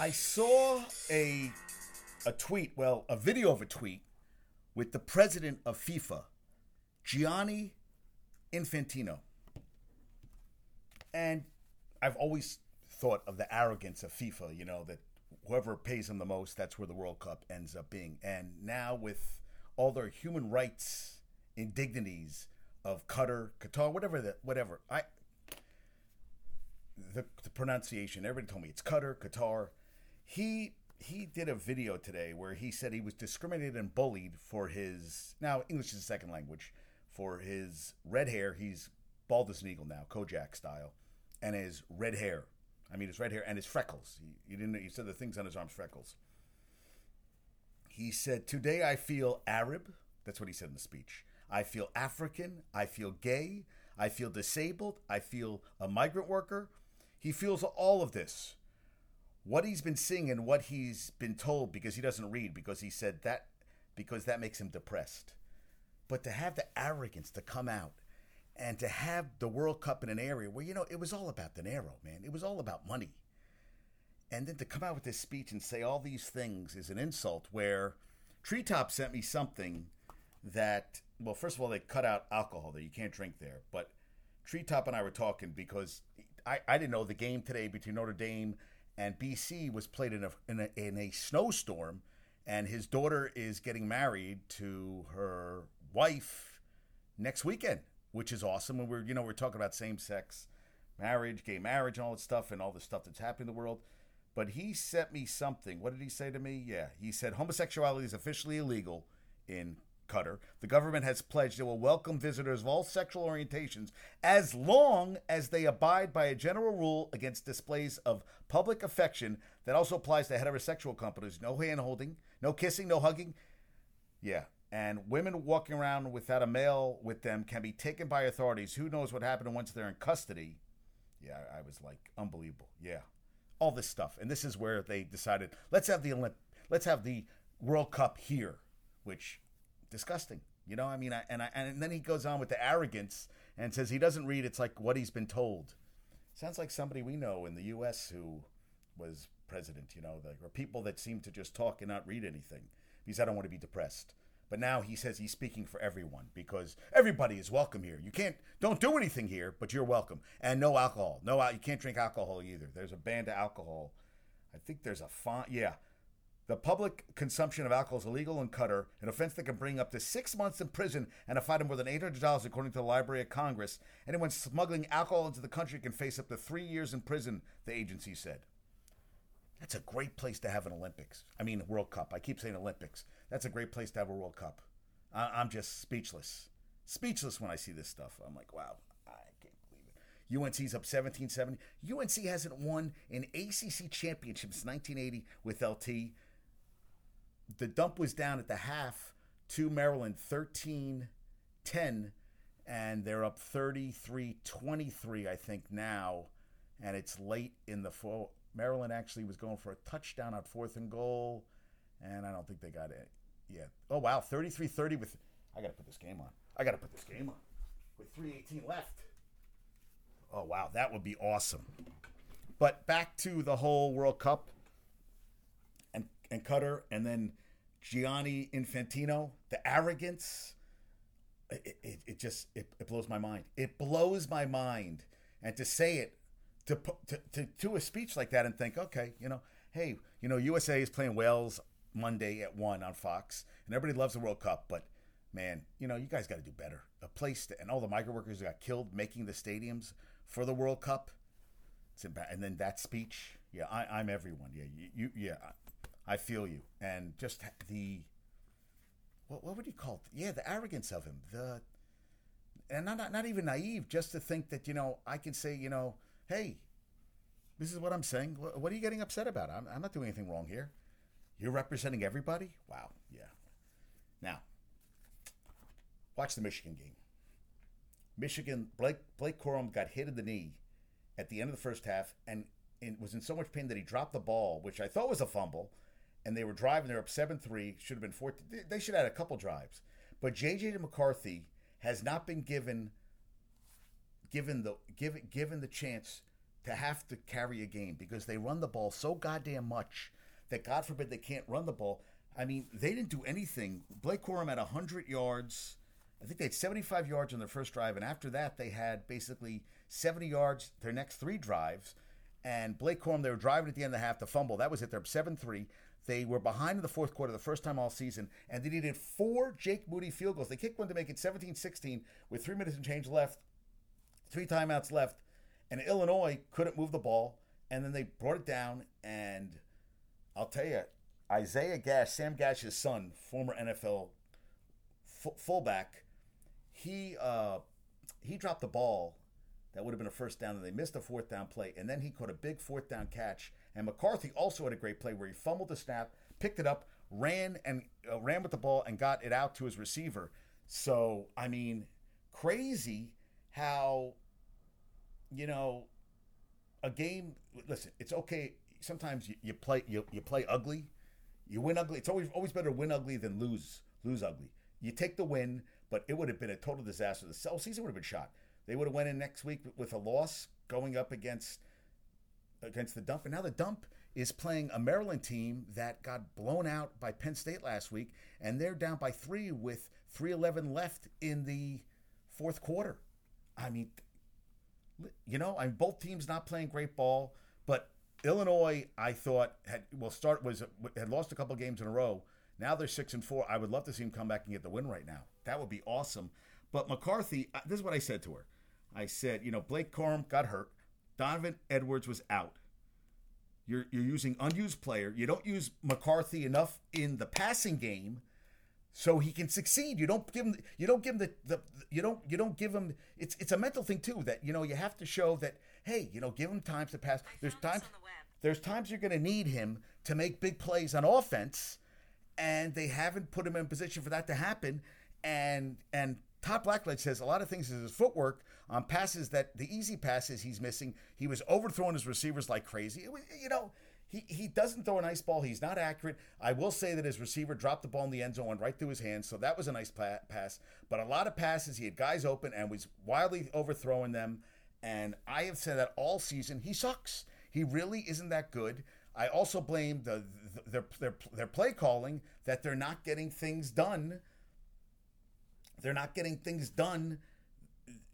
I saw a a tweet, well, a video of a tweet with the president of FIFA, Gianni Infantino. And I've always thought of the arrogance of FIFA, you know, that whoever pays them the most, that's where the World Cup ends up being. And now with all their human rights indignities of Qatar, Qatar, whatever that, whatever. I the, the pronunciation. Everybody told me it's Qatar, Qatar. He he did a video today where he said he was discriminated and bullied for his now English is a second language for his red hair. He's bald as an eagle now, Kojak style, and his red hair. I mean, his red hair and his freckles. He, he didn't. He said the things on his arms freckles. He said, "Today I feel Arab." That's what he said in the speech. I feel African. I feel gay. I feel disabled. I feel a migrant worker. He feels all of this. What he's been seeing and what he's been told because he doesn't read because he said that because that makes him depressed. But to have the arrogance to come out and to have the World Cup in an area where, you know, it was all about dinero, man. It was all about money. And then to come out with this speech and say all these things is an insult where Treetop sent me something that, well, first of all, they cut out alcohol there. You can't drink there. But Treetop and I were talking because I, I didn't know the game today between Notre Dame and BC was played in a, in a, in a snowstorm. And his daughter is getting married to her wife next weekend, which is awesome. And we're, you know, we're talking about same sex marriage, gay marriage, and all that stuff, and all the stuff that's happening in the world. But he sent me something. What did he say to me? Yeah, he said homosexuality is officially illegal in Qatar. The government has pledged it will welcome visitors of all sexual orientations as long as they abide by a general rule against displays of public affection that also applies to heterosexual couples. No hand holding, no kissing, no hugging. Yeah. And women walking around without a male with them can be taken by authorities. Who knows what happened once they're in custody? Yeah, I was like, unbelievable. Yeah. All this stuff. And this is where they decided, let's have the Olymp- let's have the World Cup here, which disgusting. You know, I mean, I, and I, and then he goes on with the arrogance and says he doesn't read. It's like what he's been told. Sounds like somebody we know in the U.S. who was president. You know, the, or people that seem to just talk and not read anything because I don't want to be depressed. But now he says he's speaking for everyone because everybody is welcome here. You can't, don't do anything here, but you're welcome. And no alcohol. No, you can't drink alcohol either. There's a ban to alcohol. I think there's a font. Yeah, the public consumption of alcohol is illegal in Qatar, an offense that can bring up to six months in prison and a fine of more than $800, according to the Library of Congress. Anyone smuggling alcohol into the country can face up to three years in prison, the agency said. That's a great place to have an Olympics. I mean, World Cup. I keep saying Olympics. That's a great place to have a World Cup. I'm just speechless. Speechless when I see this stuff. I'm like, wow, I can't believe it. UNC's up 17 70. UNC hasn't won an ACC championship since 1980 with LT the dump was down at the half to Maryland 13 10, and they're up 33 23, I think, now. And it's late in the four. Maryland actually was going for a touchdown on fourth and goal, and I don't think they got it yet. Oh, wow. 33 30 with. I got to put this game on. I got to put this game on with 318 left. Oh, wow. That would be awesome. But back to the whole World Cup and, and Qatar, and then Gianni Infantino, the arrogance, it, it, it just it, it, blows my mind. It blows my mind. And to say it, to, to, to a speech like that and think, okay, you know, hey, you know, USA is playing Wales Monday at 1 on Fox, and everybody loves the World Cup, but man, you know, you guys got to do better. A place to, and all the migrant workers got killed making the stadiums for the World Cup. and then that speech, yeah, I, am everyone. Yeah, you, you yeah, I feel you, and just the what what would you call it? Yeah, the arrogance of him. The and not, not not even naive, just to think that you know I can say you know, hey, this is what I'm saying. What are you getting upset about? I'm I'm not doing anything wrong here. You're representing everybody. Wow. Yeah. Now, watch the Michigan game. Michigan Blake Blake Corum got hit in the knee at the end of the first half and, and was in so much pain that he dropped the ball, which I thought was a fumble and they were driving. They're up seven three. Should have been four. They should have had a couple drives. But JJ McCarthy has not been given given the given given the chance to have to carry a game because they run the ball so goddamn much that God forbid they can't run the ball. I mean, they didn't do anything. Blake Corum had 100 yards. I think they had 75 yards on their first drive, and after that, they had basically 70 yards their next three drives. And Blake Corum, they were driving at the end of the half, to fumble. That was it. They're 7 3. They were behind in the fourth quarter the first time all season, and they needed four Jake Moody field goals. They kicked one to make it 17 16 with three minutes and change left, three timeouts left, and Illinois couldn't move the ball. And then they brought it down, and I'll tell you, Isaiah Gash, Sam Gash's son, former NFL f- fullback, he uh, he dropped the ball that would have been a first down, and they missed a fourth down play, and then he caught a big fourth down catch. And McCarthy also had a great play where he fumbled the snap, picked it up, ran and uh, ran with the ball, and got it out to his receiver. So I mean, crazy how you know a game. Listen, it's okay. Sometimes you, you play you, you play ugly, you win ugly. It's always always better to win ugly than lose lose ugly. You take the win, but it would have been a total disaster. The whole season would have been shot. They would have went in next week with a loss, going up against against the dump, and now the dump is playing a Maryland team that got blown out by Penn State last week, and they're down by three with 3:11 left in the fourth quarter. I mean, you know, I mean, both teams not playing great ball, but Illinois, I thought had well start was had lost a couple games in a row. Now they're six and four. I would love to see him come back and get the win right now. That would be awesome. But McCarthy, this is what I said to her. I said, you know, Blake Corum got hurt. Donovan Edwards was out. You're you're using unused player. You don't use McCarthy enough in the passing game so he can succeed. You don't give him you don't give him the, the you don't you don't give him it's it's a mental thing too that you know you have to show that hey, you know, give him times to pass. There's times the there's times you're going to need him to make big plays on offense and they haven't put him in position for that to happen and and Todd Blackledge says a lot of things is his footwork on passes that the easy passes he's missing. He was overthrowing his receivers like crazy. Was, you know, he, he doesn't throw a nice ball. He's not accurate. I will say that his receiver dropped the ball in the end zone right through his hands, so that was a nice pa- pass. But a lot of passes, he had guys open and was wildly overthrowing them. And I have said that all season. He sucks. He really isn't that good. I also blame the, the their, their their play calling that they're not getting things done they're not getting things done.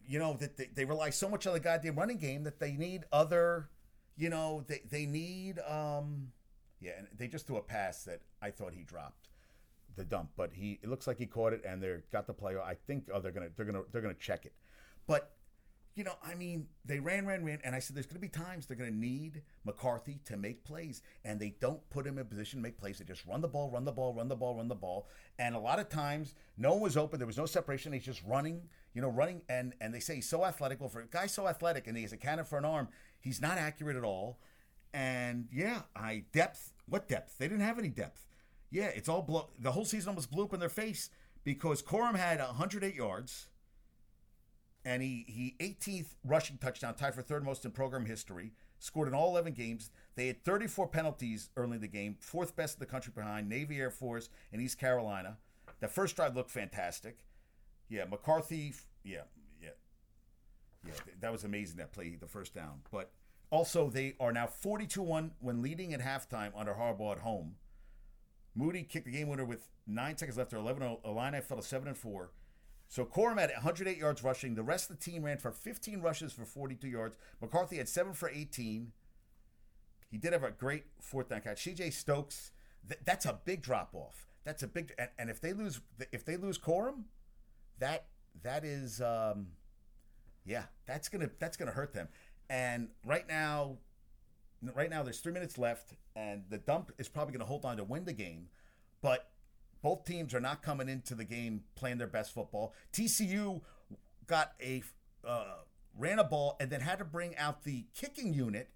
You know that they, they rely so much on the goddamn running game that they need other. You know they they need. um Yeah, and they just threw a pass that I thought he dropped the dump, but he it looks like he caught it and they're got the play. I think oh they're gonna they're gonna they're gonna check it, but you know, I mean, they ran, ran, ran, and I said there's going to be times they're going to need McCarthy to make plays, and they don't put him in position to make plays. They just run the ball, run the ball, run the ball, run the ball, and a lot of times no one was open. There was no separation. He's just running, you know, running, and and they say he's so athletic. Well, for a guy so athletic and he has a cannon for an arm, he's not accurate at all. And yeah, I depth. What depth? They didn't have any depth. Yeah, it's all blow. The whole season almost blew up in their face because Corum had 108 yards and he he 18th rushing touchdown, tied for third most in program history. Scored in all 11 games. They had 34 penalties early in the game, fourth best in the country behind Navy Air Force and East Carolina. The first drive looked fantastic. Yeah, McCarthy. Yeah, yeah, yeah. That was amazing. That play, the first down. But also, they are now 42-1 when leading at halftime under Harbaugh at home. Moody kicked the game winner with nine seconds left. Or 11. Illini fell to seven and four. So Corum had 108 yards rushing. The rest of the team ran for 15 rushes for 42 yards. McCarthy had seven for 18. He did have a great fourth down catch. CJ Stokes, th- that's a big drop off. That's a big and, and, if they lose if they lose Corum, that that is um, yeah, that's gonna that's gonna hurt them. And right now, right now there's three minutes left, and the dump is probably gonna hold on to win the game, but both teams are not coming into the game playing their best football. TCU got a uh, ran a ball and then had to bring out the kicking unit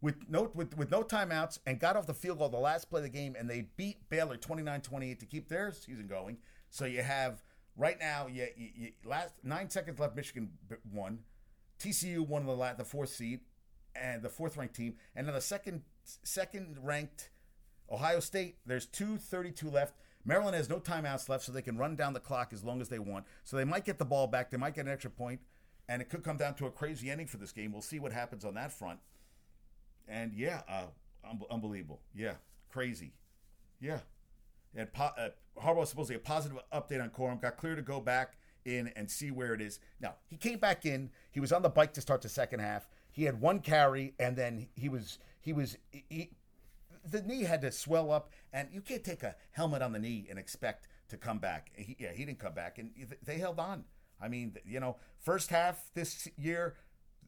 with no with, with no timeouts and got off the field goal the last play of the game and they beat Baylor 29-28 to keep their season going. So you have right now you, you, you last 9 seconds left Michigan won. TCU won the the fourth seed and the fourth ranked team and then the second second ranked Ohio State, there's 2.32 left. Maryland has no timeouts left, so they can run down the clock as long as they want. So they might get the ball back. They might get an extra and it could come down to a crazy ending for this game. We'll see what happens on that front. And yeah, uh, un- unbelievable. Yeah, crazy. Yeah. And po- uh, Harbaugh supposedly a positive update on Corum. Got clear to go back in and see where it is. Now he came back in. He was on the bike to start the second half. He had one carry, and then he was he was he, the knee had to swell up, and you can't take a helmet on the knee and expect to come back. He, yeah, he didn't come back, and they held on. I mean, you know, first half this year,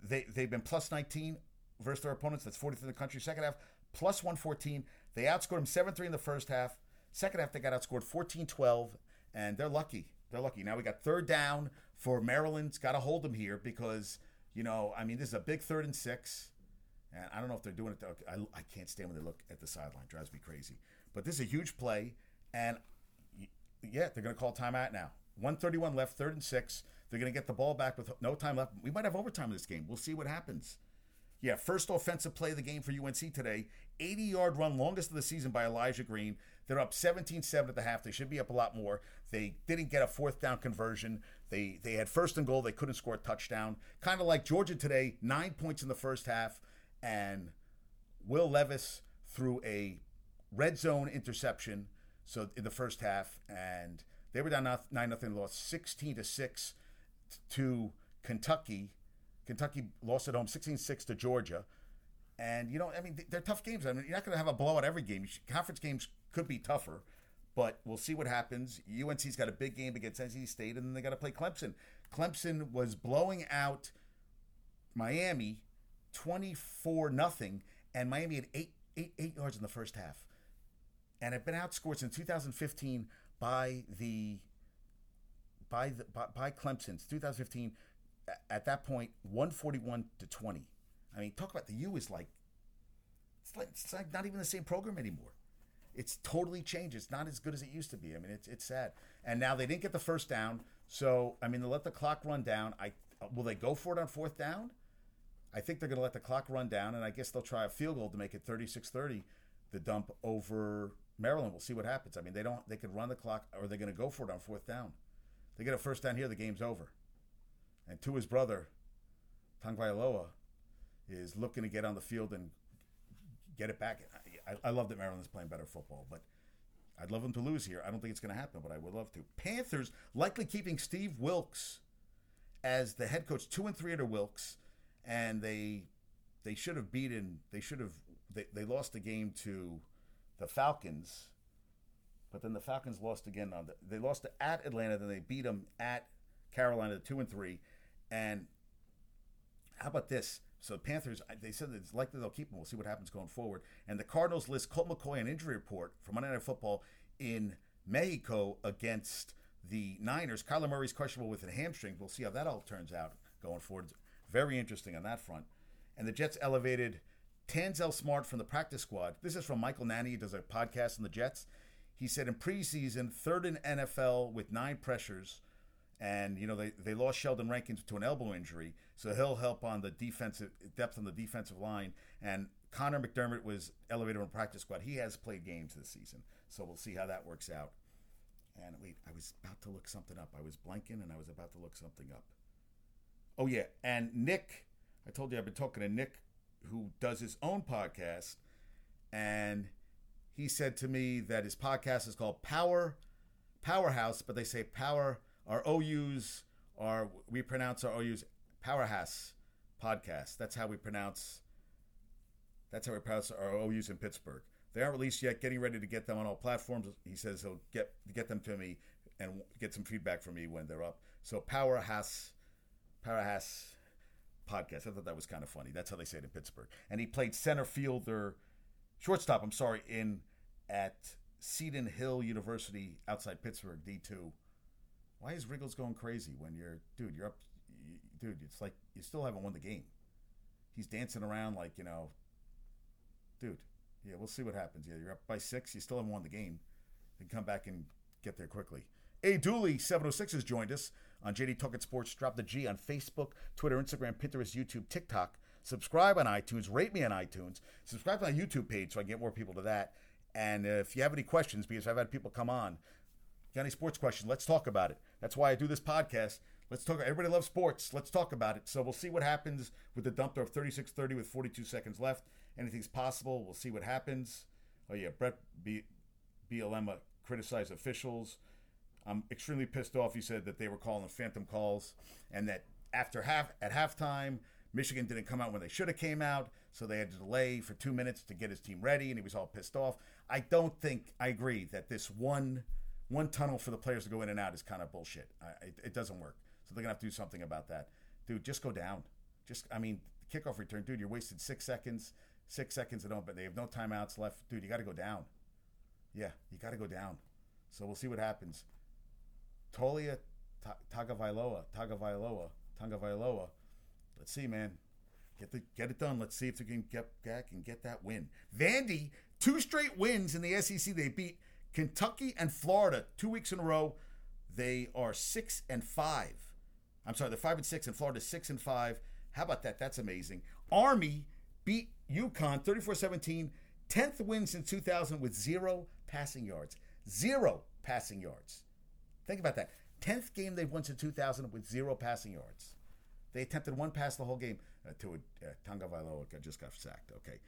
they they've been plus 19 versus their opponents. That's 40th in the country. Second half, plus 114. They outscored them 7 3 in the first half. Second half, they got outscored 14 12, and they're lucky. They're lucky. Now we got third down for Maryland's got to hold them here because, you know, I mean, this is a big third and six. And I don't know if they're doing it. I, I can't stand when they look at the sideline. Drives me crazy. But this is a huge play. And yeah, they're going to call timeout now. 131 left, third and six. They're going to get the ball back with no time left. We might have overtime in this game. We'll see what happens. Yeah, first offensive play of the game for UNC today. 80 yard run, longest of the season by Elijah Green. They're up 17 7 at the half. They should be up a lot more. They didn't get a fourth down conversion. They they had first and goal. They couldn't score a touchdown. Kind of like Georgia today, nine points in the first half. And Will Levis threw a red zone interception so in the first half. And they were down 9 nothing, lost 16 to 6 to Kentucky. Kentucky lost at home 16 6 to Georgia. And, you know, I mean, they're tough games. I mean, you're not going to have a blowout every game. Conference games could be tougher, but we'll see what happens. UNC's got a big game against NC State, and then they got to play Clemson. Clemson was blowing out Miami 24 nothing, and Miami had eight, eight, eight yards in the first half. And have been outscored since 2015 by the by the by, by Clemson. 2015 at that point 141 to 20. I mean, talk about the U is like it's like it's like not even the same program anymore. It's totally changed. It's not as good as it used to be. I mean, it's it's sad. And now they didn't get the first down, so I mean, they let the clock run down. I will they go for it on fourth down? I think they're going to let the clock run down, and I guess they'll try a field goal to make it 36-30, the dump over Maryland. We'll see what happens. I mean, they don't. They could run the clock, or they're going to go for it on fourth down. They get a first down here, the game's over. And to his brother, Tagovailoa, is looking to get on the field and get it back. I, I love that Maryland's playing better football, but I'd love them to lose here. I don't think it's going to happen, but I would love to. Panthers likely keeping Steve Wilks as the head coach, two and three under Wilks, and they they should have beaten. They should have. They, they lost the game to the Falcons, but then the Falcons lost again. On the, they lost at Atlanta, then they beat them at Carolina, two and three, and how about this? So the Panthers, they said it's likely they'll keep him. We'll see what happens going forward. And the Cardinals list Colt McCoy on injury report from Monday Night Football in Mexico against the Niners. Kyler Murray's questionable with a hamstring. We'll see how that all turns out going forward. Very interesting on that front. And the Jets elevated Tanzel Smart from the practice squad. This is from Michael Nania. He does a podcast on the Jets. He said in preseason, third in NFL with nine pressures – and you know they, they lost Sheldon Rankins to an elbow injury, so he'll help on the defensive depth on the defensive line. And Connor McDermott was elevated on practice squad. He has played games this season, so we'll see how that works out. And wait, I was about to look something up. I was blanking, and I was about to look something up. Oh yeah, and Nick, I told you I've been talking to Nick, who does his own podcast, and he said to me that his podcast is called Power Powerhouse, but they say Power our OUs are we pronounce our OUs Powerhouse podcast. That's how we pronounce. That's how we pronounce our OUs in Pittsburgh. They aren't released yet. Getting ready to get them on all platforms. He says he'll get get them to me and get some feedback from me when they're up. So Powerhouse, Powerhouse podcast. I thought that was kind of funny. That's how they say it in Pittsburgh. And he played center fielder, shortstop. I'm sorry, in at Seton Hill University outside Pittsburgh, D two why is Riggles going crazy when you're, dude, you're up, you, dude, it's like you still haven't won the game. He's dancing around like, you know, dude, yeah, we'll see what happens. Yeah, you're up by six, you still haven't won the game. Then come back and get there quickly. A Dooley 706 has joined us on JD Talking Sports. Drop the G on Facebook, Twitter, Instagram, Pinterest, YouTube, TikTok. Subscribe on iTunes. Rate me on iTunes. Subscribe to my YouTube page so I can get more people to that. And if you have any questions, because I've had people come on, got any sports question? Let's talk about it. That's why I do this podcast. Let's talk. Everybody loves sports. Let's talk about it. So we'll see what happens with the dump of 36-30 with 42 seconds left. Anything's possible. We'll see what happens. Oh yeah, Brett B. Bielema uh, criticized officials. I'm extremely pissed off. He said that they were calling phantom calls, and that after half at halftime, Michigan didn't come out when they should have came out, so they had to delay for two minutes to get his team ready, and he was all pissed off. I don't think I agree that this one one tunnel for the players to go in and out is kind of bullshit. I, it, it doesn't work. So they're gonna have to do something about that, dude. Just go down. Just I mean, kickoff return, dude. You're wasting six seconds, six seconds at home, but they have no timeouts left, dude. You got to go down. Yeah, you got to go down. So we'll see what happens. Taulia Tagovailoa, Tagovailoa, Tagovailoa. Let's see, man. Get the get it done. Let's see if they can get back and get that win. Vandy, two straight wins in the SEC. They beat Kentucky and Florida two weeks in a row. They are six and five. I'm sorry, they're five and six, and Florida six and five. How about that? That's amazing. Army beat UConn 34-17, 10th win since 2000 with zero passing yards. Zero passing yards. Think about that. 10th game they've won since 2000 with zero passing yards. They attempted one pass the whole game uh, to a uh, Tagovailoa just got sacked. Okay.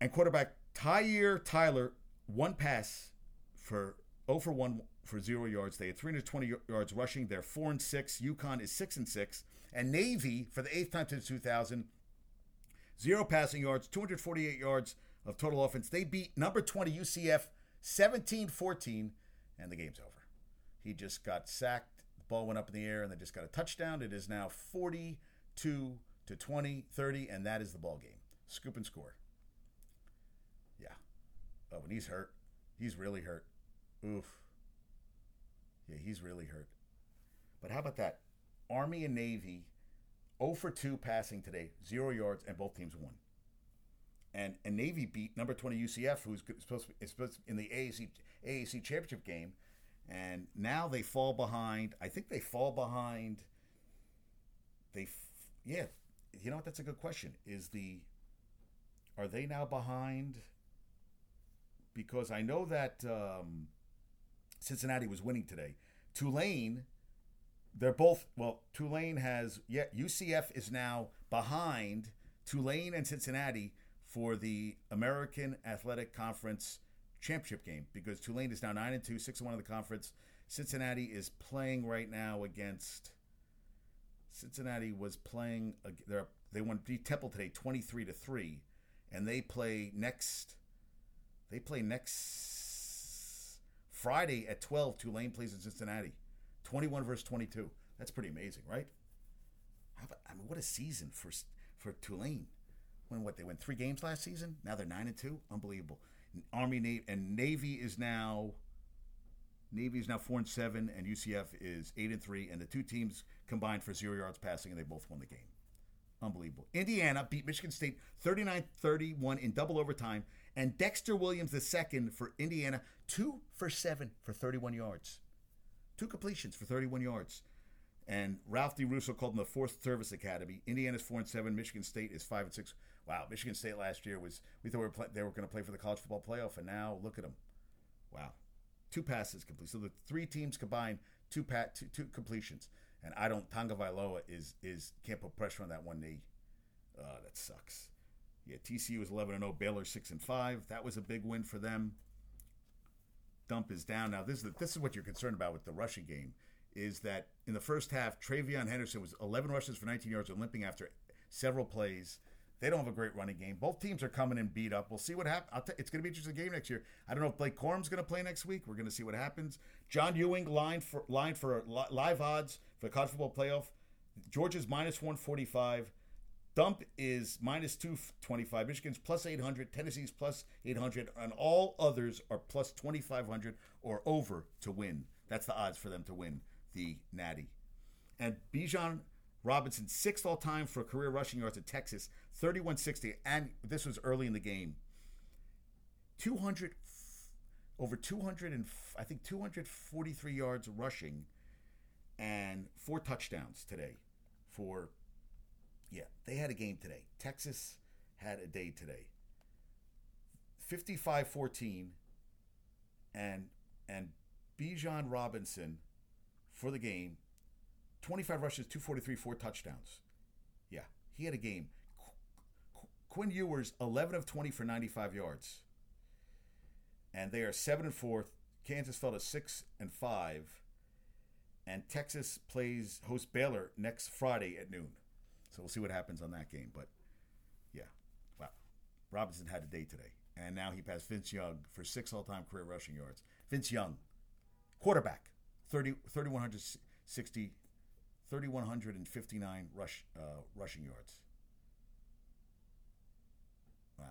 And quarterback Tyre Tyler, one pass for 0 for 1 for zero yards. They had 320 yards rushing. They're 4 and 6. UConn is 6 and 6. And Navy, for the eighth time since 2000, zero passing yards, 248 yards of total offense. They beat number 20 UCF 17 14, and the game's over. He just got sacked. The ball went up in the air, and they just got a touchdown. It is now 42 to 20, 30, and that is the ball game. Scoop and score. Yeah. Oh, and he's hurt. He's really hurt. Oof. Yeah, he's really hurt. But how about that? Army and Navy, 0 for 2 passing today, zero yards, and both teams won. And, and Navy beat number 20 UCF, who's supposed to be, supposed to be in the AAC, AAC championship game. And now they fall behind. I think they fall behind. They, yeah, you know what? That's a good question. Is the, are they now behind? Because I know that um, Cincinnati was winning today. Tulane, they're both well. Tulane has yeah. UCF is now behind Tulane and Cincinnati for the American Athletic Conference championship game because Tulane is now nine and two, six and one in the conference. Cincinnati is playing right now against. Cincinnati was playing. They won beat Temple today, twenty three to three, and they play next. They play next Friday at 12, Tulane plays in Cincinnati. 21 versus 22. That's pretty amazing, right? About, I mean, what a season for for Tulane. When what they went three games last season, now they're nine and two. Unbelievable. Army Navy and Navy is now Navy is now four and seven, and UCF is eight and three, and the two teams combined for zero yards passing, and they both won the game. Unbelievable. Indiana beat Michigan State 39-31 in double overtime and Dexter Williams the second for Indiana, two for seven for 31 yards, two completions for 31 yards. And Ralph D. Russo called them the fourth service academy. Indiana's four and seven. Michigan State is five and six. Wow, Michigan State last year was we thought we were play, they were going to play for the college football playoff, and now look at them. Wow, two passes complete. So the three teams combined two pat two, two completions, and I don't Tagovailoa is is can't put pressure on that one knee. Oh, that sucks. Yeah, TCU is 11 and 0, Baylor 6 and 5. That was a big win for them. Dump is down now. This is the, this is what you're concerned about with the rushing game is that in the first half, TreVeyon Henderson was 11 rushes for 19 yards and limping after several plays. They don't have a great running game. Both teams are coming in beat up. We'll see what happens. T- it's going to be an interesting game next year. I don't know if Blake Corum's going to play next week. We're going to see what happens. John Ewing line for line for live odds for the college football playoff. Georgia's minus 145. Dump is minus 225. Michigan's plus 800. Tennessee's plus 800. And all others are plus 2,500 or over to win. That's the odds for them to win the Natty. And Bijan Robinson, sixth all time for career rushing yards at Texas, 3160. And this was early in the game. 200, over 200 and I think 243 yards rushing and four touchdowns today for yeah, they had a game today. Texas had a day today. 55-14 and and Bijan Robinson for the game 25 rushes, 243, four touchdowns. Yeah, he had a game. Qu- Qu- Quinn Ewers, 11 of 20 for 95 yards. And they are 7 and 4. Kansas fell to 6 and 5. And Texas plays host Baylor next Friday at noon. So we'll see what happens on that game. But yeah, wow. Robinson had a day today. And now he passed Vince Young for six all time career rushing yards. Vince Young, quarterback, 30, 3,160, 3,159 rush, uh, rushing yards. Wow.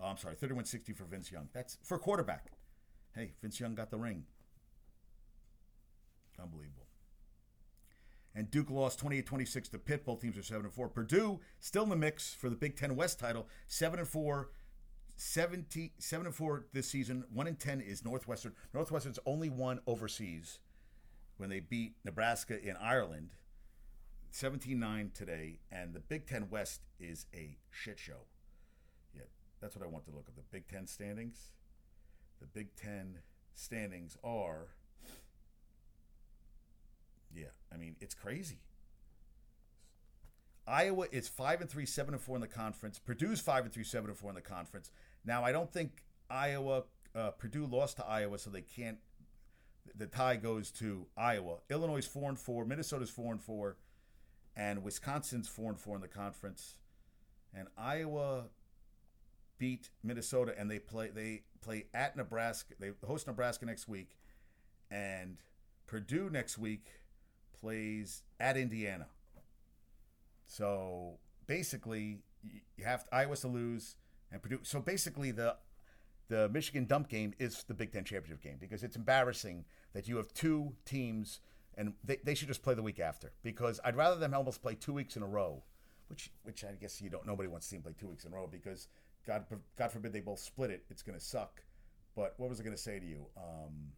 Oh, I'm sorry, 3,160 for Vince Young. That's for quarterback. Hey, Vince Young got the ring. Unbelievable. And Duke lost 28 26 to Pitt. Both teams are 7 and 4. Purdue still in the mix for the Big Ten West title. 7 and 4. 70, 7 and 4 this season. 1 and 10 is Northwestern. Northwestern's only won overseas when they beat Nebraska in Ireland. 17 9 today. And the Big Ten West is a shit show. Yeah, that's what I want to look at. The Big Ten standings. The Big Ten standings are. Yeah, I mean it's crazy. Iowa is five and three, seven and four in the conference. Purdue's five and three, seven and four in the conference. Now I don't think Iowa, uh, Purdue lost to Iowa, so they can't. The tie goes to Iowa. Illinois is four and four. Minnesota's four and four, and Wisconsin's four and four in the conference. And Iowa beat Minnesota, and they play they play at Nebraska. They host Nebraska next week, and Purdue next week plays at Indiana. So basically, you have Iowa to lose and Purdue. So basically, the the Michigan dump game is the Big Ten championship game because it's embarrassing that you have two teams and they, they should just play the week after because I'd rather them almost play two weeks in a row, which which I guess you don't nobody wants to see them play two weeks in a row because God God forbid they both split it, it's going to suck. But what was I going to say to you? Um,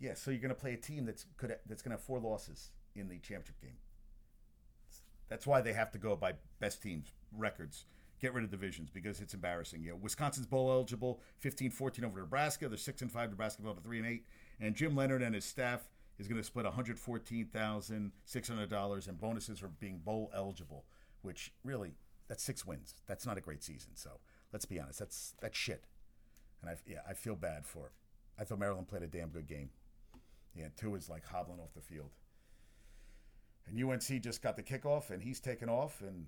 yeah, so you're going to play a team that's could that's going to have four losses in the championship game. That's why they have to go by best teams records. Get rid of divisions because it's embarrassing. You know, Wisconsin's bowl eligible, 15-14 over Nebraska. They're six and five. Nebraska fell to three and eight. And Jim Leonhard and his staff is going to split one hundred fourteen thousand six hundred dollars in bonuses for being bowl eligible. Which really, that's six wins. That's not a great season. So let's be honest. That's that's shit. And I yeah, I feel bad for. I thought Maryland played a damn good game. Yeah, two is like hobbling off the field. And UNC just got the kickoff, and he's taken off. And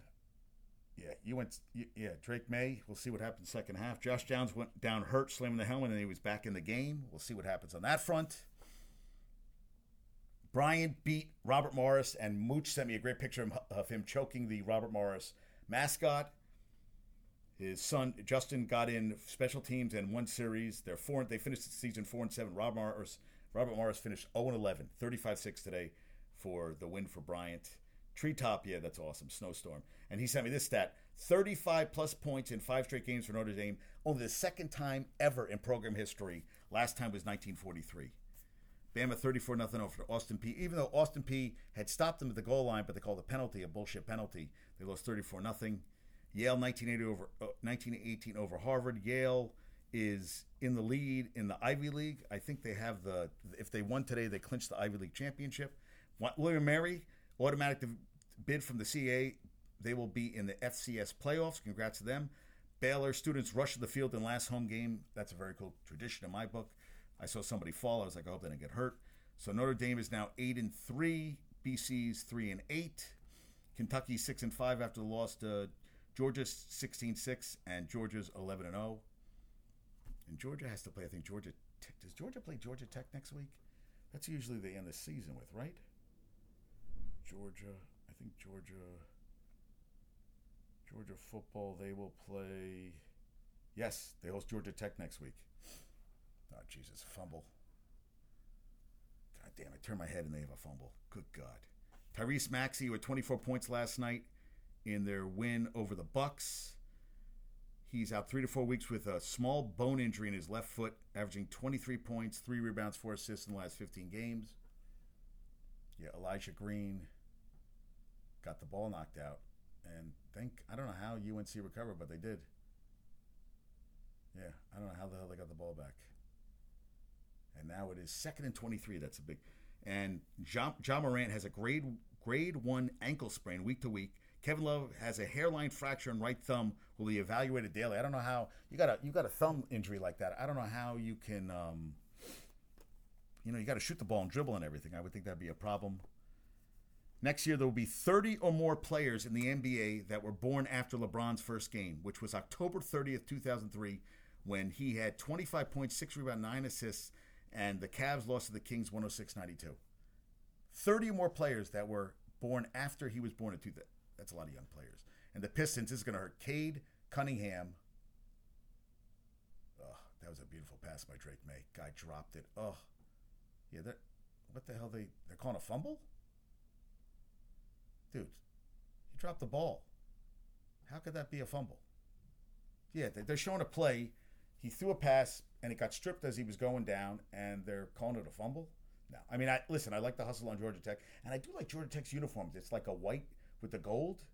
yeah, UNC, yeah, Drake Maye. We'll see what happens second half. Josh Downs went down hurt, slamming the helmet, and he was back in the game. We'll see what happens on that front. Bryant beat Robert Morris, and Mooch sent me a great picture of him choking the Robert Morris mascot. His son Justin got in special teams and one series. They're four. They finished the season four and seven. Robert Morris. Robert Morris finished 0 and 11, 35-6 today for the win for Bryant. Treetop, yeah, that's awesome. Snowstorm. And he sent me this stat 35 plus points in five straight games for Notre Dame. Only the second time ever in program history. Last time was 1943. Bama 34 0 over Austin Peay. Even though Austin Peay had stopped them at the goal line, but they called a penalty a bullshit penalty. They lost 34 0 Yale 1980 over, uh, 1918 over Harvard. Yale is in the lead in the Ivy League. I think they have the, if they won today, they clinched the Ivy League championship. William Mary, automatic bid from the CA. They will be in the FCS playoffs. Congrats to them. Baylor students rush to the field in last home game. That's a very cool tradition in my book. I saw somebody fall. I was like, I hope they didn't get hurt. So Notre Dame is now eight and three. BC's three and eight. Kentucky six and five after the loss to Georgia 16-6 and Georgia's 11 and 0. And Georgia has to play. I think Georgia does Georgia play Georgia Tech next week. That's usually they end the season with, right? Georgia, I think Georgia. Georgia football. They will play. Yes, they host Georgia Tech next week. Oh Jesus, fumble. God damn! I turn my head and they have a fumble. Good God. Tyrese Maxey with 24 points last night in their win over the Bucks. He's out three to four weeks with a small bone injury in his left foot, averaging 23 points, three rebounds, four assists in the last 15 games. Yeah, Elijah Green got the ball knocked out, and think I don't know how UNC recovered, but they did. Yeah, I don't know how the hell they got the ball back. And now it is second and 23. That's a big. And John, John Morant has a grade grade one ankle sprain week to week. Kevin Love has a hairline fracture in right thumb. Will be evaluated daily. I don't know how you got a you got a thumb injury like that. I don't know how you can. Um, you know, you got to shoot the ball and dribble and everything. I would think that'd be a problem. Next year, there will be 30 or more players in the NBA that were born after LeBron's first game, which was October 30th, 2003, when he had 25 points, 6 rebounds, 9 assists, and the Cavs lost to the Kings 106 92. 30 or more players that were born after he was born in 2000. That's a lot of young players. And the Pistons is going to hurt Cade Cunningham. Oh, that was a beautiful pass by Drake Maye. Guy dropped it. Oh, yeah. That what the hell they they're calling a fumble? Dude, he dropped the ball. How could that be a fumble? Yeah, they're showing a play. He threw a pass and it got stripped as he was going down, and they're calling it a fumble. No, I mean, I listen. I like the hustle on Georgia Tech, and I do like Georgia Tech's uniforms. It's like a white with the gold.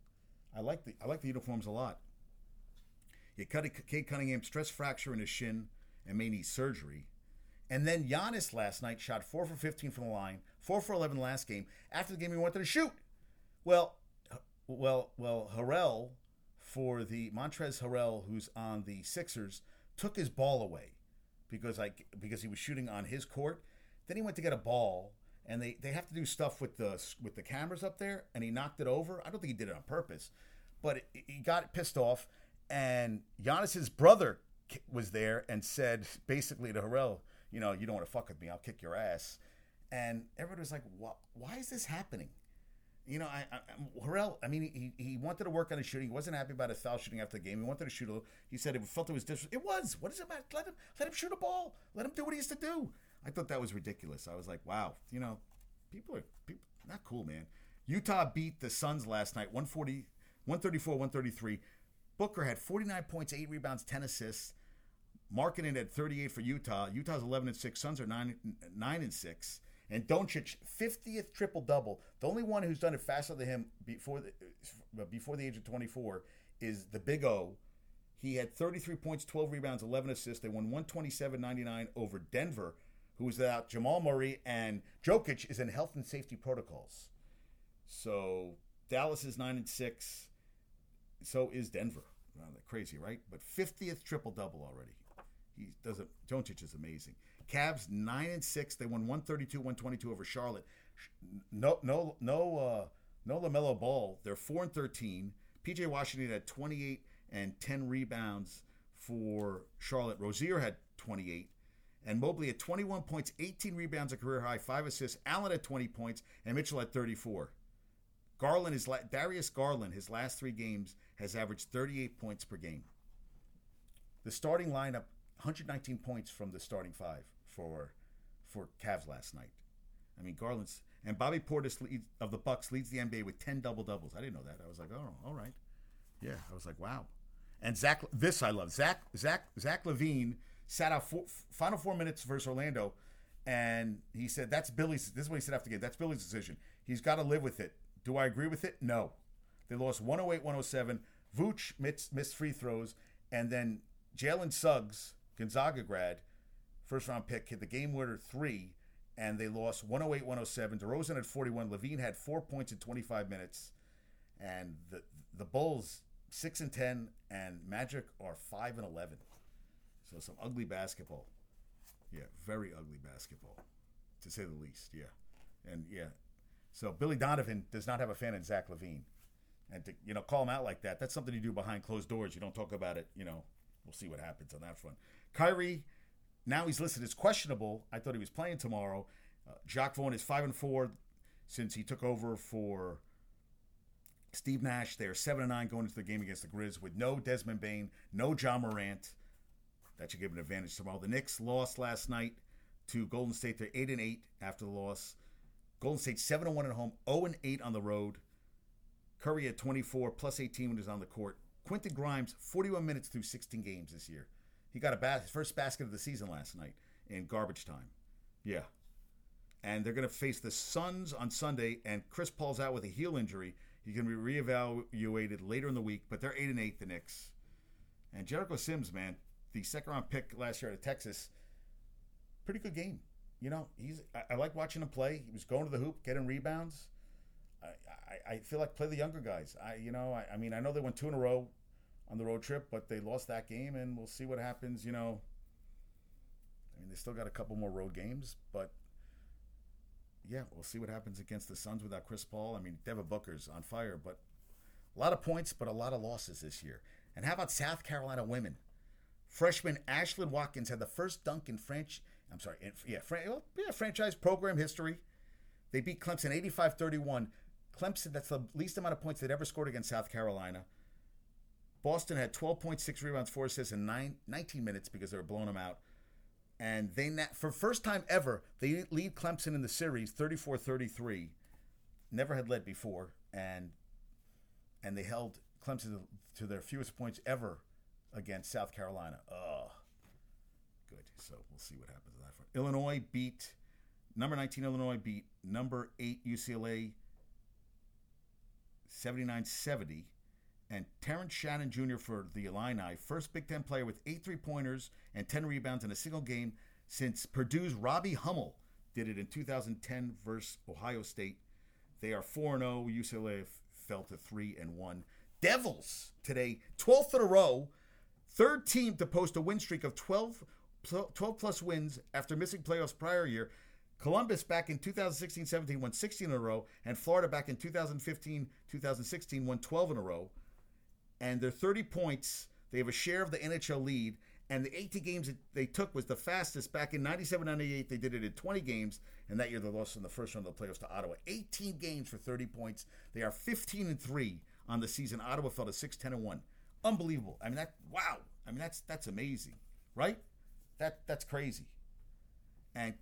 I like the I like the uniforms a lot. Yeah, Cade Cunningham stress fracture in his shin and may need surgery. And then Giannis last night shot four for 15 from the line, four for 11 last game. After the game, he wanted to shoot. Well, well, well, Harrell for the Montrez Harrell, who's on the Sixers, took his ball away because like because he was shooting on his court. Then he went to get a ball, and they, they have to do stuff with the with the cameras up there, and he knocked it over. I don't think he did it on purpose, but he got pissed off. And Giannis's brother was there and said basically to Harrell, you know, you don't want to fuck with me, I'll kick your ass. And everybody was like, why is this happening? You know, I, I Harrell. I mean, he, he wanted to work on his shooting. He wasn't happy about his foul shooting after the game. He wanted to shoot a little. He said it felt it was disrespectful. It was. What is it about? Let him let him shoot a ball. Let him do what he has to do. I thought that was ridiculous. I was like, wow. You know, people are people not cool, man. Utah beat the Suns last night, 140, 134, 133. Booker had 49 points, eight rebounds, 10 assists. Markkanen at 38 for Utah. Utah's 11 and six. Suns are nine nine and six. And Doncic, 50th triple double. The only one who's done it faster than him before the uh, before the age of 24 is the Big O. He had 33 points, 12 rebounds, 11 assists. They won 127-99 over Denver, who was without Jamal Murray and Jokic is in health and safety protocols. So Dallas is nine and six. So is Denver. Crazy, right? But 50th triple double already. He doesn't. Doncic is amazing. Cavs nine and six. They won 132, 122 over Charlotte. No, no, no, uh, no Lamelo Ball. They're four and 13. PJ Washington had 28 and 10 rebounds for Charlotte. Rozier had 28. And Mobley had 21 points, 18 rebounds, a career high, five assists. Allen had 20 points, and Mitchell had 34. Garland is Darius Garland. His last three games has averaged 38 points per game. The starting lineup, 119 points from the starting five for for Cavs last night. I mean, Garland's and Bobby Portis of the Bucks leads the NBA with 10 double doubles. I didn't know that. I was like, oh, all right, yeah. I was like, wow. And Zach, this I love. Zach Zach Zach LaVine sat out four, final four minutes versus Orlando, and he said that's Billy's. This is what he said after the game. That's Billy's decision. He's got to live with it. Do I agree with it? No. They lost 108-107. Vooch missed, missed free throws, and then Jalen Suggs, Gonzaga grad, first round pick, hit the game winner three, and they lost 108 107. DeRozan had 41. LaVine had four points in 25 minutes. And the the Bulls, 6 and 10, and Magic are 5 and 11. So some ugly basketball. Yeah, very ugly basketball, to say the least. Yeah. And yeah. So Billy Donovan does not have a fan in Zach LaVine. And to, you know, call him out like that, that's something you do behind closed doors. You don't talk about it, you know. We'll see what happens on that front. Kyrie now he's listed as questionable. I thought he was playing tomorrow. Uh, Jacque Vaughn is five and four since he took over for Steve Nash. They are seven and nine going into the game against the Grizz with no Desmond Bane, no Ja Morant. That should give an advantage tomorrow. The Knicks lost last night to Golden State. They're eight and eight after the loss. Golden State seven and one at home, zero and eight on the road. Curry at 24 plus 18 when he's on the court. Quentin Grimes 41 minutes through 16 games this year. He got a bas- first basket of the season last night in garbage time. Yeah. And they're going to face the Suns on Sunday, and Chris Paul's out with a heel injury. He's going to be reevaluated later in the week, but they're 8 and 8, the Knicks. And Jericho Sims, man, the second round pick last year out of Texas, pretty good game. you know, he's I, I like watching him play. He was going to the hoop, getting rebounds. I, I, I feel like play the younger guys. I you know I, I mean I know they went two in a row on the road trip, but they lost that game, and we'll see what happens. You know, I mean they still got a couple more road games, but yeah, we'll see what happens against the Suns without Chris Paul. I mean Devin Booker's on fire, but a lot of points, but a lot of losses this year. And how about South Carolina women? Freshman Ashlyn Watkins had the first dunk in French. I'm sorry, in, yeah, fran- yeah, franchise program history. They beat Clemson 85 31. Clemson, that's the least amount of points they'd ever scored against South Carolina. Boston had 12.6 rebounds, four assists in nine, 19 minutes because they were blowing them out. And they, for first time ever, they lead Clemson in the series 34 33. Never had led before. And and they held Clemson to their fewest points ever against South Carolina. Oh, good. So we'll see what happens with that. Front. Illinois beat number 19. Illinois beat number eight UCLA 79-70. And Terrence Shannon Jr. for the Illini, first Big Ten player with eight three pointers and 10 rebounds in a single game since Purdue's Robbie Hummel did it in 2010 versus Ohio State. They are 4 0. UCLA fell to 3 and 1. Devils today, 12th in a row, third team to post a win streak of 12, 12 plus wins after missing playoffs prior year. Columbus back in 2016 17 won 16 in a row, and Florida back in 2015 2016 won 12 in a row. And they're 30 points. They have a share of the NHL lead. And the 80 games that they took was the fastest. Back in 97 98, they did it in 20 games. And that year they lost in the first round of the playoffs to Ottawa. 18 games for 30 points. They are 15 and 3 on the season. Ottawa fell to 6 10 and 1. Unbelievable. I mean, that, wow. I mean, that's that's amazing, right? That That's crazy. And,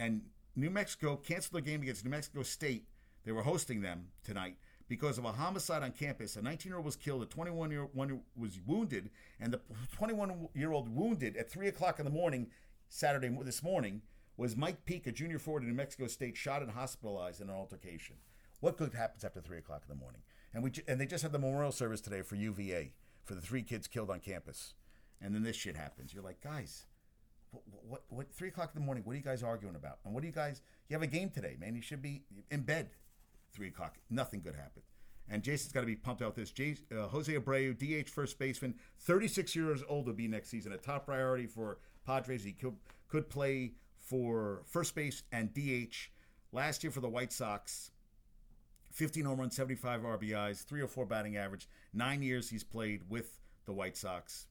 and New Mexico canceled their game against New Mexico State. They were hosting them tonight because of a homicide on campus. A 19 year old was killed, a 21 year old was wounded, and the 21 year old wounded at 3 o'clock in the morning, Saturday this morning, was Mike Peake, a junior forward in New Mexico State, shot and hospitalized in an altercation. What good happens after 3 o'clock in the morning? And, we, and they just had the memorial service today for UVA, for the three kids killed on campus. And then this shit happens. You're like, guys, what, what, what, three o'clock in the morning, what are you guys arguing about? And what do you guys, you have a game today, man. You should be in bed three o'clock. Nothing good happened. And Jason's got to be pumped out this. Uh, Jose Abreu, DH first baseman, 36 years old will be next season. A top priority for Padres. He could, could play for first base and DH. Last year for the White Sox, 15 home runs, 75 RBIs, 304 batting average. Nine years he's played with the White Sox.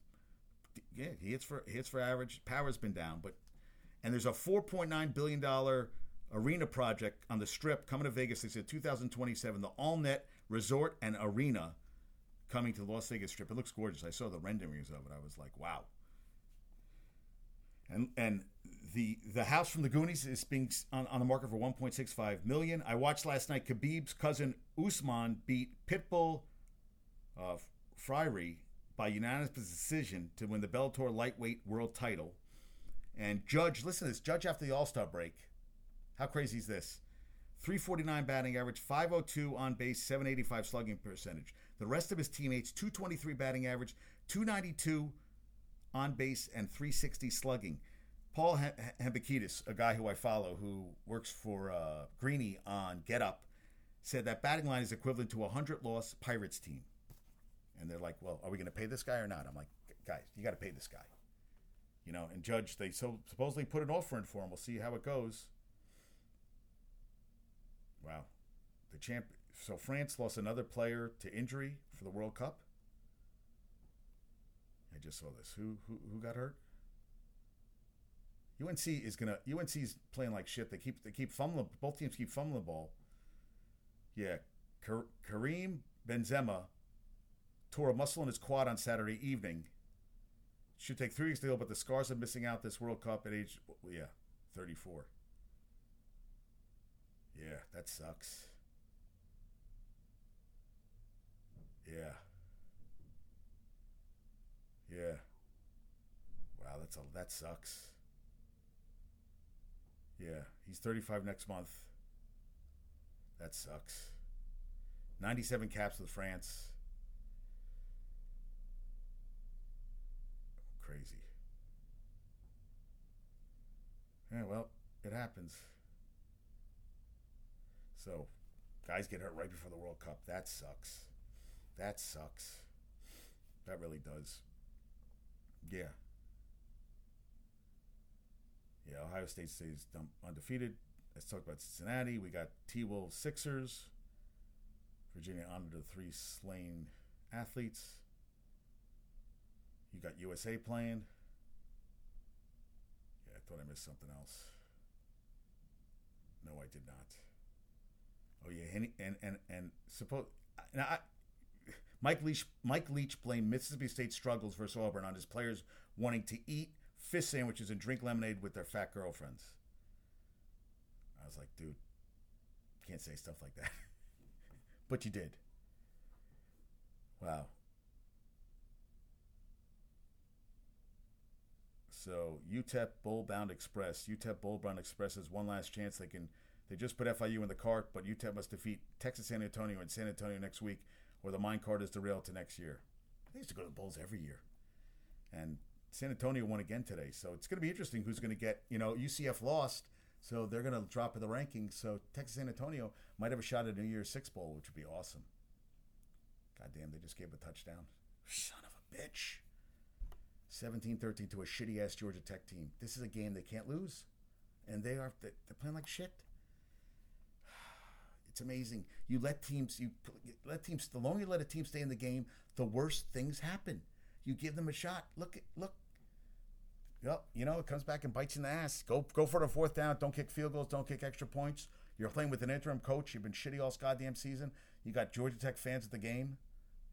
Yeah, he hits for hits for average. Power's been down, but and there's a 4.9 billion dollar arena project on the strip coming to Vegas. They said 2027, the AllNet Resort and Arena coming to the Las Vegas Strip. It looks gorgeous. I saw the renderings of it. I was like, wow. And and the the house from the Goonies is being on, on the market for 1.65 million. I watched last night. Khabib's cousin Usman beat Pitbull uh, Fury by unanimous decision to win the Bellator lightweight world title. And Judge, listen to this. Judge after the All Star break how crazy is this? 349 batting average, 502 on base, 785 slugging percentage. The rest of his teammates, 223 batting average, 292 on base, and 360 slugging. Paul Hembekides, a guy who I follow who works for uh, Greeny on Get Up, said that batting line is equivalent to a 100 loss Pirates team. And they're like, well, are we going to pay this guy or not? I'm like, guys, you got to pay this guy. You know, and Judge, they so supposedly put an offer in for him. We'll see how it goes. Wow. The champ. So France lost another player to injury for the World Cup. I just saw this. Who who who got hurt? UNC is gonna. UNC's playing like shit. They keep they keep fumbling. Both teams keep fumbling the ball. Yeah, Karim Benzema tore a muscle in his quad on Saturday evening. Should take three weeks to heal, but the scars of missing out this World Cup at age yeah, thirty four. Yeah, that sucks. Yeah. Yeah. Wow, that's a that sucks. Yeah, he's 35 next month. That sucks. 97 caps with France. Crazy. Yeah, well, it happens. So, guys get hurt right before the World Cup. That sucks. That sucks. That really does. Yeah. Yeah, Ohio State stays undefeated. Let's talk about Cincinnati. We got T Wolves Sixers. Virginia honored the three slain athletes. You got USA playing. Yeah, I thought I missed something else. No, I did not. Oh yeah, and and and, and suppose now I, Mike Leach Mike Leach blamed Mississippi State struggles versus Auburn on his players wanting to eat fish sandwiches and drink lemonade with their fat girlfriends. I was like, dude, can't say stuff like that. but you did. Wow. So UTEP Bowl Bound Express. UTEP Bowl Bound Express has one last chance. They can. They just put FIU in the cart, but UTEP must defeat Texas San Antonio and San Antonio next week, or the mine cart is derailed to next year. They used to go to the bowls every year, and San Antonio won again today. So it's going to be interesting who's going to get. You know, UCF lost, so they're going to drop in the rankings. So Texas San Antonio might have a shot at a New Year's Six Bowl, which would be awesome. God damn, they just gave a touchdown. Son of a bitch. 17 13 to a shitty ass Georgia Tech team. This is a game they can't lose. And they are they're playing like shit. It's amazing. You let teams you let teams the longer you let a team stay in the game, the worse things happen. You give them a shot. Look look. Yep, you know, it comes back and bites you in the ass. Go go for the fourth down. Don't kick field goals. Don't kick extra points. You're playing with an interim coach. You've been shitty all goddamn season. You got Georgia Tech fans at the game.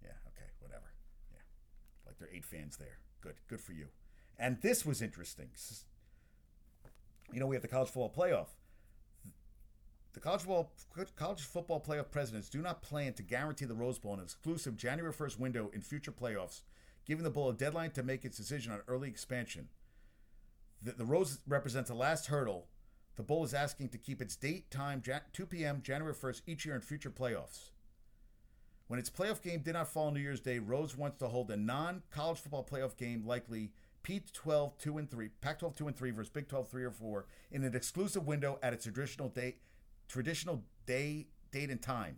Yeah, okay, whatever. Yeah, like there are eight fans there. Good, good for you. And this was interesting. You know, we have the college football playoff. The college football, college football playoff presidents do not plan to guarantee the Rose Bowl an exclusive January 1st window in future playoffs, giving the bowl a deadline to make its decision on early expansion. The, the Rose represents the last hurdle. The bowl is asking to keep its date time 2 p.m. January 1st each year in future playoffs. When its playoff game did not fall on New Year's Day, Rose wants to hold a non-college football playoff game, likely P12 2 and 3, Pac-12 2 and 3 versus Big 12 3 or 4, in an exclusive window at its traditional date, traditional day, date and time.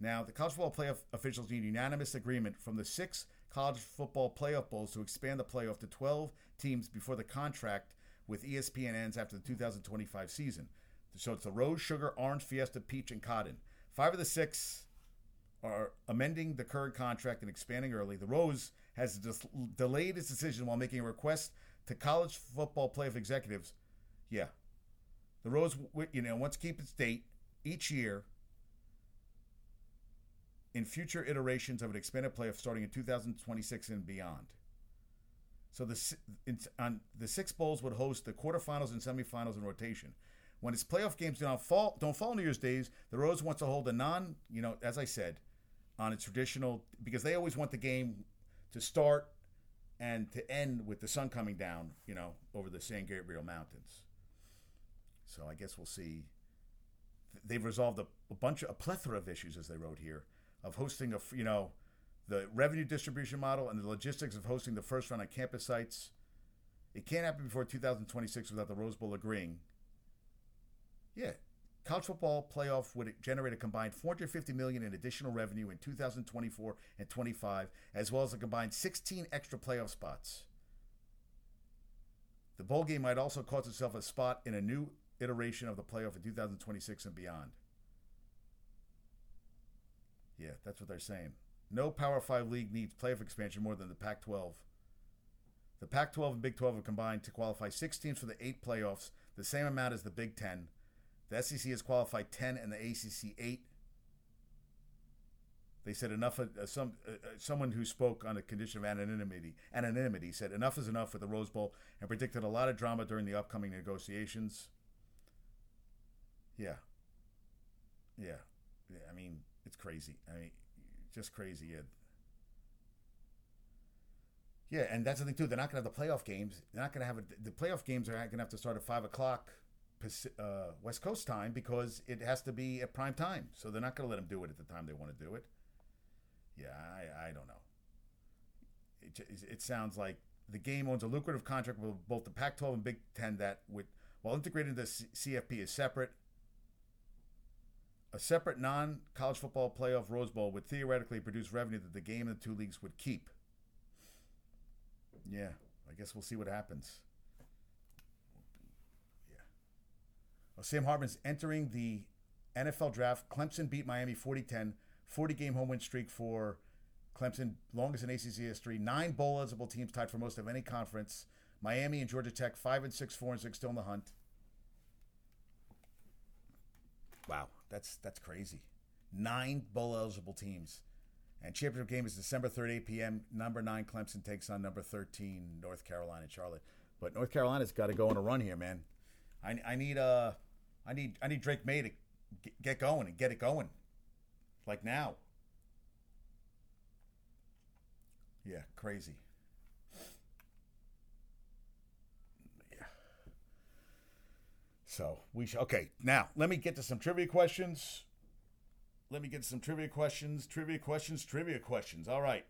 Now, the college football playoff officials need unanimous agreement from the six college football playoff bowls to expand the playoff to 12 teams before the contract with ESPN ends after the 2025 season. So it's the Rose, Sugar, Orange, Fiesta, Peach, and Cotton. Five of the six are amending the current contract and expanding early. The Rose has delayed its decision while making a request to college football playoff executives. Yeah, the Rose, you know, wants to keep its date each year in future iterations of an expanded playoff starting in 2026 and beyond. So the on the six bowls would host the quarterfinals and semifinals in rotation. When its playoff games do not fall don't fall New Year's days, the Rose wants to hold a non, you know, as I said, on its traditional because they always want the game to start and to end with the sun coming down, you know, over the San Gabriel Mountains. So I guess we'll see. They've resolved a, a bunch of a plethora of issues, as they wrote here, of hosting a you know the revenue distribution model and the logistics of hosting the first round on campus sites. It can't happen before 2026 without the Rose Bowl agreeing. Yeah, college football playoff would generate a combined 450 million in additional revenue in 2024 and 25, as well as a combined 16 extra playoff spots. The bowl game might also cost itself a spot in a new iteration of the playoff in 2026 and beyond. Yeah, that's what they're saying. No Power 5 league needs playoff expansion more than the Pac 12. The Pac 12 and Big 12 have combined to qualify six teams for the eight playoffs, the same amount as the Big 10. The SEC has qualified 10 and the ACC 8. They said enough. Uh, some uh, uh, someone who spoke on a condition of anonymity anonymity said enough is enough with the Rose Bowl and predicted a lot of drama during the upcoming negotiations. Yeah. Yeah. yeah I mean, it's crazy. I mean, just crazy. Yeah. Yeah, and that's the thing too. They're not going to have the playoff games. They're not going to have a, the playoff games are going to have to start at five o'clock uh, West Coast time because it has to be at prime time. So they're not going to let them do it at the time they want to do it. Yeah, I, I don't know. It, it sounds like the game owns a lucrative contract with both the Pac 12 and Big Ten that, with, while integrated C- CFP is separate. A separate non college football playoff Rose Bowl would theoretically produce revenue that the game and the two leagues would keep. Yeah, I guess we'll see what happens. Yeah. Well, Sam Hartman's entering the NFL draft. Clemson beat Miami 40 10, 40 game home win streak for Clemson, longest in ACC history. Nine bowl eligible teams tied for most of any conference. Miami and Georgia Tech, 5 and 6, 4 and 6, still in the hunt. Wow, that's that's crazy. Nine bowl eligible teams. And championship game is December 3rd, 8 p.m. Number nine Clemson takes on number 13 North Carolina, Charlotte. But North Carolina's got to go on a run here, man. I, I need uh I need I need Drake Maye to get going and get it going, like now. Yeah, crazy. So we should okay. Now let me get to some trivia questions. Let me get some trivia questions. Trivia questions. Trivia questions. All right.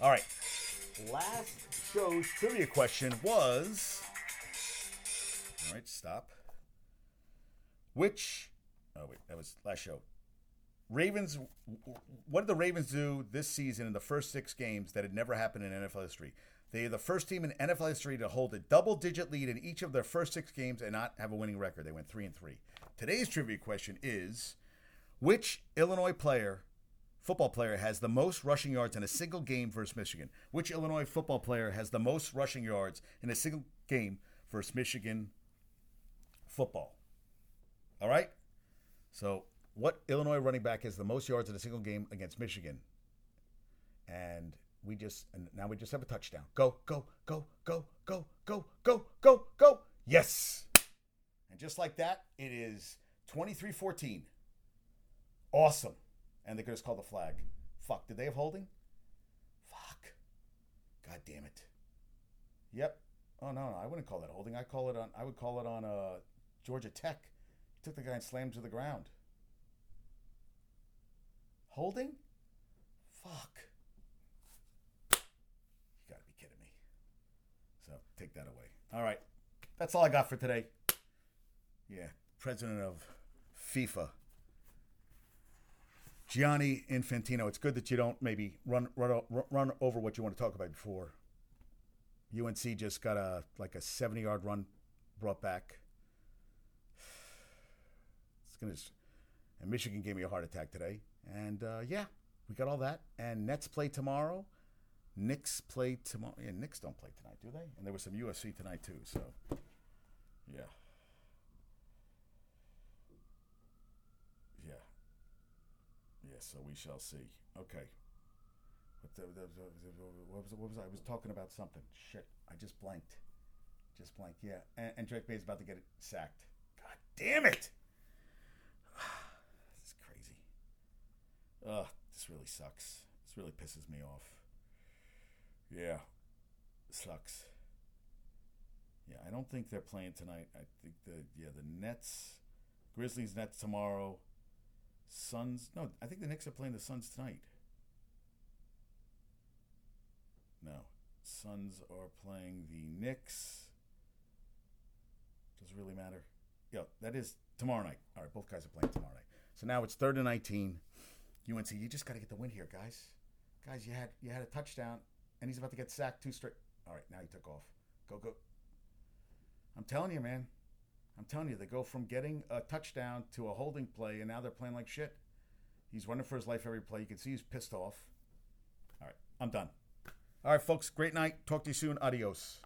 All right. Last show's trivia question was. All right, stop. Which. Oh, wait, that was last show. Ravens. What did the Ravens do this season in the first six games that had never happened in NFL history? They are the first team in NFL history to hold a double-digit lead in each of their first six games and not have a winning record. They went three and three. Today's trivia question is: Which Illinois player, football player, has the most rushing yards in a single game versus Michigan? Which Illinois football player has the most rushing yards in a single game versus Michigan football? All right. So, what Illinois running back has the most yards in a single game against Michigan? And we just and now we just have a touchdown. Go, go, go, go, go, go, go, go, go. Yes. And just like that, it is 23-14. Awesome. And they could just call the flag. Fuck. Did they have holding? Fuck. God damn it. Yep. Oh no, no, I wouldn't call that holding. I call it on I would call it on uh Georgia Tech. Took the guy and slammed to the ground. Holding? Fuck. You gotta be kidding me. So take that away. All right. That's all I got for today. Yeah. President of FIFA. Gianni Infantino. It's good that you don't maybe run run run over what you want to talk about before. UNC just got a like a 70 yard run brought back. It's gonna. And Michigan gave me a heart attack today. And uh, yeah, we got all that. And Nets play tomorrow. Knicks play tomorrow. Yeah, Knicks don't play tonight, do they? And there was some USC tonight too. So yeah. Yeah. Yeah. So we shall see. Okay. What, was, what was I? I was talking about something. Shit. I just blanked. Just blanked. Yeah. And, and Drake Maye's about to get sacked. God damn it. this is crazy. Ugh. This really sucks. This really pisses me off. Yeah. Sucks. Yeah, I don't think they're playing tonight. I think the yeah the Nets, Grizzlies Nets tomorrow. Suns. No, I think the Knicks are playing the Suns tonight. No, Suns are playing the Knicks. Does it really matter? Yeah, that is tomorrow night. All right, both guys are playing tomorrow night. So now it's third and nineteen. UNC, you just got to get the win here, guys. Guys, you had you had a touchdown, and he's about to get sacked two straight. All right, now he took off. Go go. I'm telling you, man. I'm telling you, they go from getting a touchdown to a holding play, and now they're playing like shit. He's running for his life every play. You can see he's pissed off. All right, I'm done. All right, folks, great night. Talk to you soon. Adios.